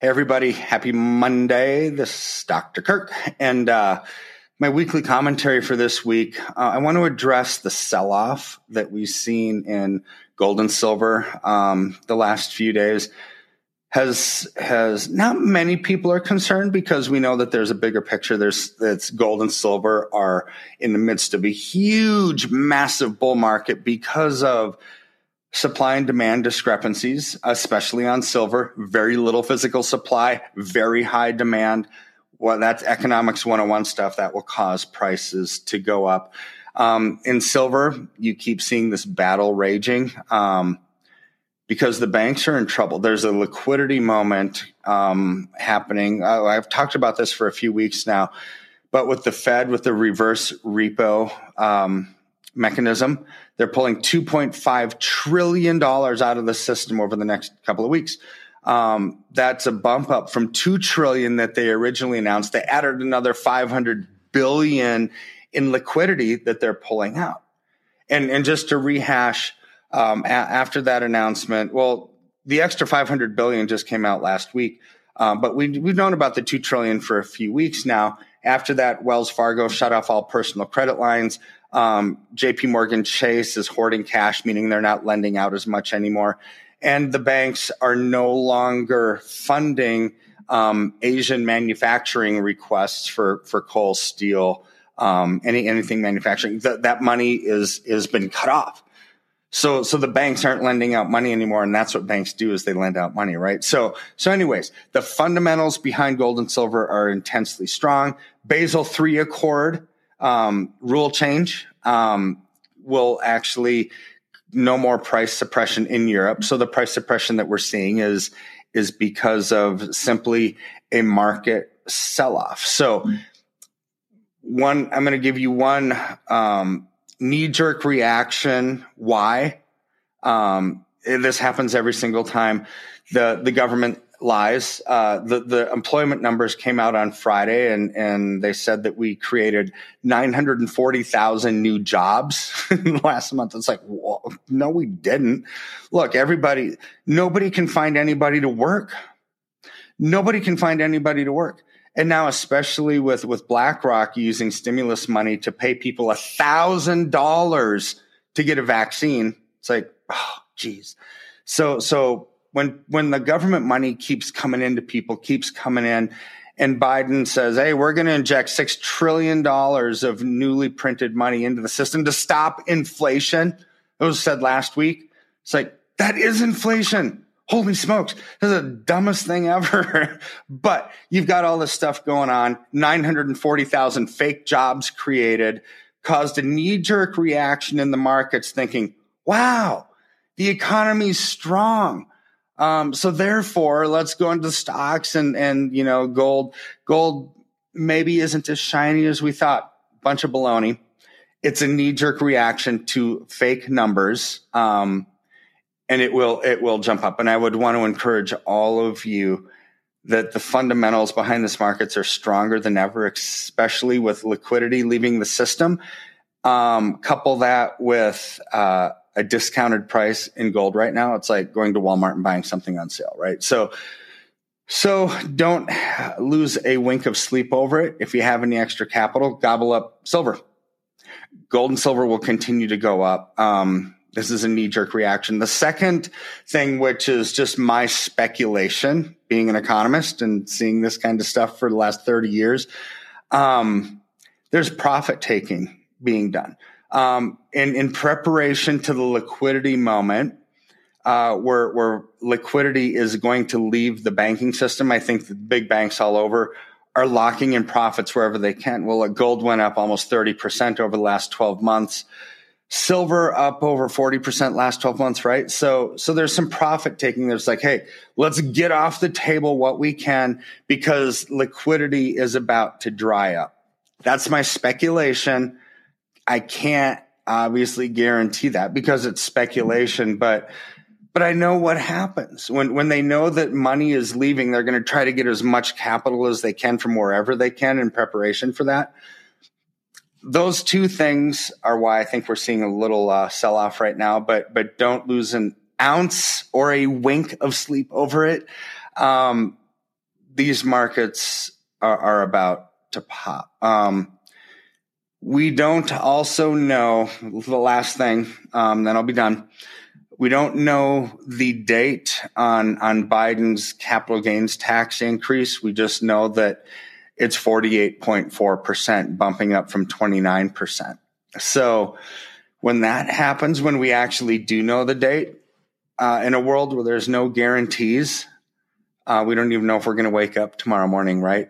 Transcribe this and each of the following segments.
Hey, everybody. Happy Monday. This is Dr. Kirk. And uh, my weekly commentary for this week, uh, I want to address the sell off that we've seen in gold and silver um, the last few days. Has has not many people are concerned because we know that there's a bigger picture. There's that's gold and silver are in the midst of a huge, massive bull market because of supply and demand discrepancies, especially on silver, very little physical supply, very high demand. Well, that's economics 101 stuff that will cause prices to go up. Um, in silver, you keep seeing this battle raging um, because the banks are in trouble. There's a liquidity moment um, happening. I've talked about this for a few weeks now, but with the Fed, with the reverse repo um, mechanism, they're pulling $2.5 trillion out of the system over the next couple of weeks. Um, that's a bump up from 2 trillion that they originally announced. They added another 500 billion in liquidity that they're pulling out. And, and just to rehash, um, a- after that announcement, well, the extra 500 billion just came out last week. Um, but we, we've known about the 2 trillion for a few weeks now. After that, Wells Fargo shut off all personal credit lines. Um, JP Morgan Chase is hoarding cash, meaning they're not lending out as much anymore. And the banks are no longer funding um, Asian manufacturing requests for, for coal, steel, um, any, anything manufacturing. That, that money is, is been cut off. So, so the banks aren't lending out money anymore. And that's what banks do is they lend out money, right? So, so anyways, the fundamentals behind gold and silver are intensely strong. Basel III Accord um, rule change um, will actually no more price suppression in Europe. So the price suppression that we're seeing is is because of simply a market sell off. So one, I'm going to give you one um, knee jerk reaction. Why? Um, this happens every single time. The the government lies. Uh, the the employment numbers came out on Friday, and and they said that we created nine hundred and forty thousand new jobs last month. It's like, no, we didn't. Look, everybody, nobody can find anybody to work. Nobody can find anybody to work. And now, especially with with BlackRock using stimulus money to pay people a thousand dollars to get a vaccine, it's like, oh, geez. So so when when the government money keeps coming into people, keeps coming in, and Biden says, "Hey, we're going to inject six trillion dollars of newly printed money into the system to stop inflation," it was said last week. It's like that is inflation. Holy smokes, this is the dumbest thing ever. but you've got all this stuff going on. Nine hundred and forty thousand fake jobs created caused a knee jerk reaction in the markets, thinking, "Wow." The economy's strong um, so therefore, let's go into stocks and and you know gold. Gold maybe isn't as shiny as we thought. Bunch of baloney. It's a knee jerk reaction to fake numbers, um, and it will it will jump up. And I would want to encourage all of you that the fundamentals behind this markets are stronger than ever, especially with liquidity leaving the system. Um, couple that with uh, a discounted price in gold right now. It's like going to Walmart and buying something on sale, right? So, so don't lose a wink of sleep over it. If you have any extra capital, gobble up silver. Gold and silver will continue to go up. Um, this is a knee jerk reaction. The second thing, which is just my speculation, being an economist and seeing this kind of stuff for the last 30 years, um, there's profit taking being done um, in, in preparation to the liquidity moment, uh, where, where liquidity is going to leave the banking system. I think the big banks all over are locking in profits wherever they can. Well, gold went up almost 30% over the last 12 months. silver up over 40% last 12 months right so so there's some profit taking there's like hey let's get off the table what we can because liquidity is about to dry up that's my speculation i can't obviously guarantee that because it's speculation but but I know what happens when when they know that money is leaving they're going to try to get as much capital as they can from wherever they can in preparation for that those two things are why I think we're seeing a little uh, sell off right now. But but don't lose an ounce or a wink of sleep over it. Um, these markets are, are, about to pop. Um, we don't also know the last thing. Um, then I'll be done. We don't know the date on on Biden's capital gains tax increase. We just know that it's 48.4%, bumping up from 29%. So when that happens, when we actually do know the date, uh, in a world where there's no guarantees, uh, we don't even know if we're going to wake up tomorrow morning, right?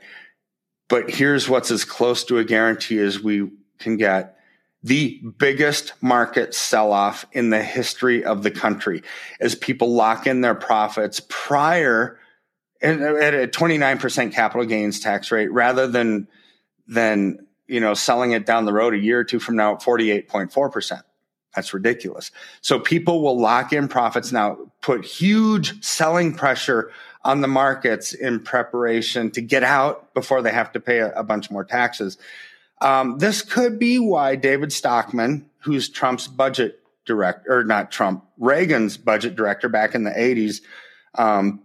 But here's what's as close to a guarantee as we can get. The biggest market sell off in the history of the country as people lock in their profits prior at a 29% capital gains tax rate rather than than you know selling it down the road a year or two from now at 48.4%. That's ridiculous. So people will lock in profits now, put huge selling pressure on the markets in preparation to get out before they have to pay a, a bunch more taxes. Um, this could be why David Stockman, who's Trump's budget director, or not Trump, Reagan's budget director back in the 80s, um,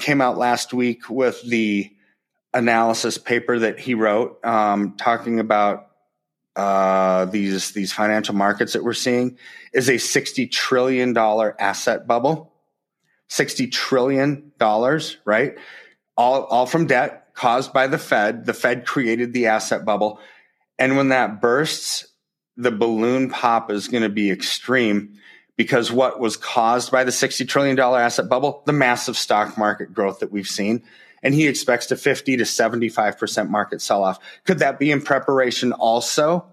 came out last week with the analysis paper that he wrote, um, talking about uh, these these financial markets that we're seeing is a sixty trillion dollar asset bubble. Sixty trillion dollars, right? All all from debt caused by the Fed. The Fed created the asset bubble, and when that bursts, the balloon pop is going to be extreme because what was caused by the $60 trillion asset bubble, the massive stock market growth that we've seen. And he expects a 50 to 75% market sell off. Could that be in preparation also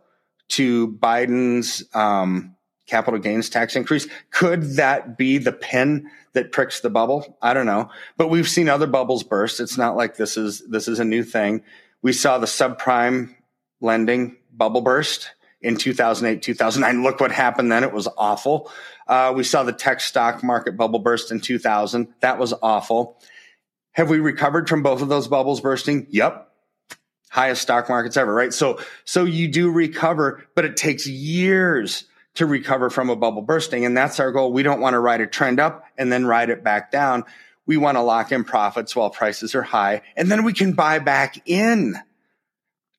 to Biden's um, capital gains tax increase? Could that be the pin that pricks the bubble? I don't know. But we've seen other bubbles burst. It's not like this is, this is a new thing. We saw the subprime lending bubble burst in 2008, 2009. Look what happened then. It was awful. Uh, we saw the tech stock market bubble burst in 2000. That was awful. Have we recovered from both of those bubbles bursting? Yep. Highest stock markets ever, right? So, so you do recover, but it takes years to recover from a bubble bursting. And that's our goal. We don't want to ride a trend up and then ride it back down. We want to lock in profits while prices are high. And then we can buy back in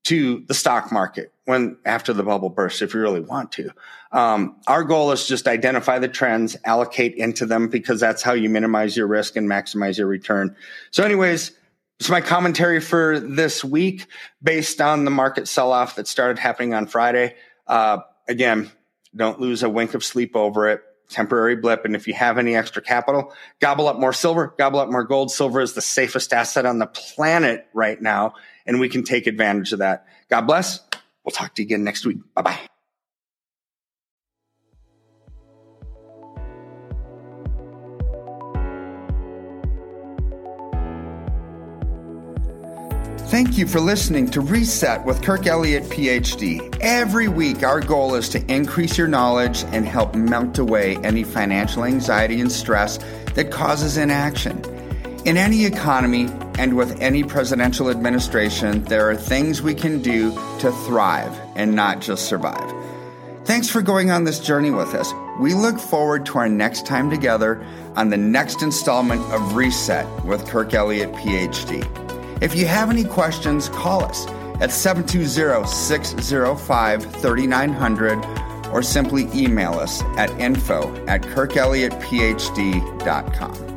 to the stock market when after the bubble bursts if you really want to. Um, our goal is just identify the trends, allocate into them because that's how you minimize your risk and maximize your return. So, anyways, it's my commentary for this week based on the market sell off that started happening on Friday. Uh, again, don't lose a wink of sleep over it. Temporary blip. And if you have any extra capital, gobble up more silver, gobble up more gold. Silver is the safest asset on the planet right now and we can take advantage of that. God bless. We'll talk to you again next week. Bye bye. Thank you for listening to Reset with Kirk Elliott, PhD. Every week, our goal is to increase your knowledge and help melt away any financial anxiety and stress that causes inaction. In any economy and with any presidential administration, there are things we can do to thrive and not just survive. Thanks for going on this journey with us. We look forward to our next time together on the next installment of Reset with Kirk Elliott, PhD. If you have any questions, call us at 720 605 3900 or simply email us at info at kirkelliottphd.com.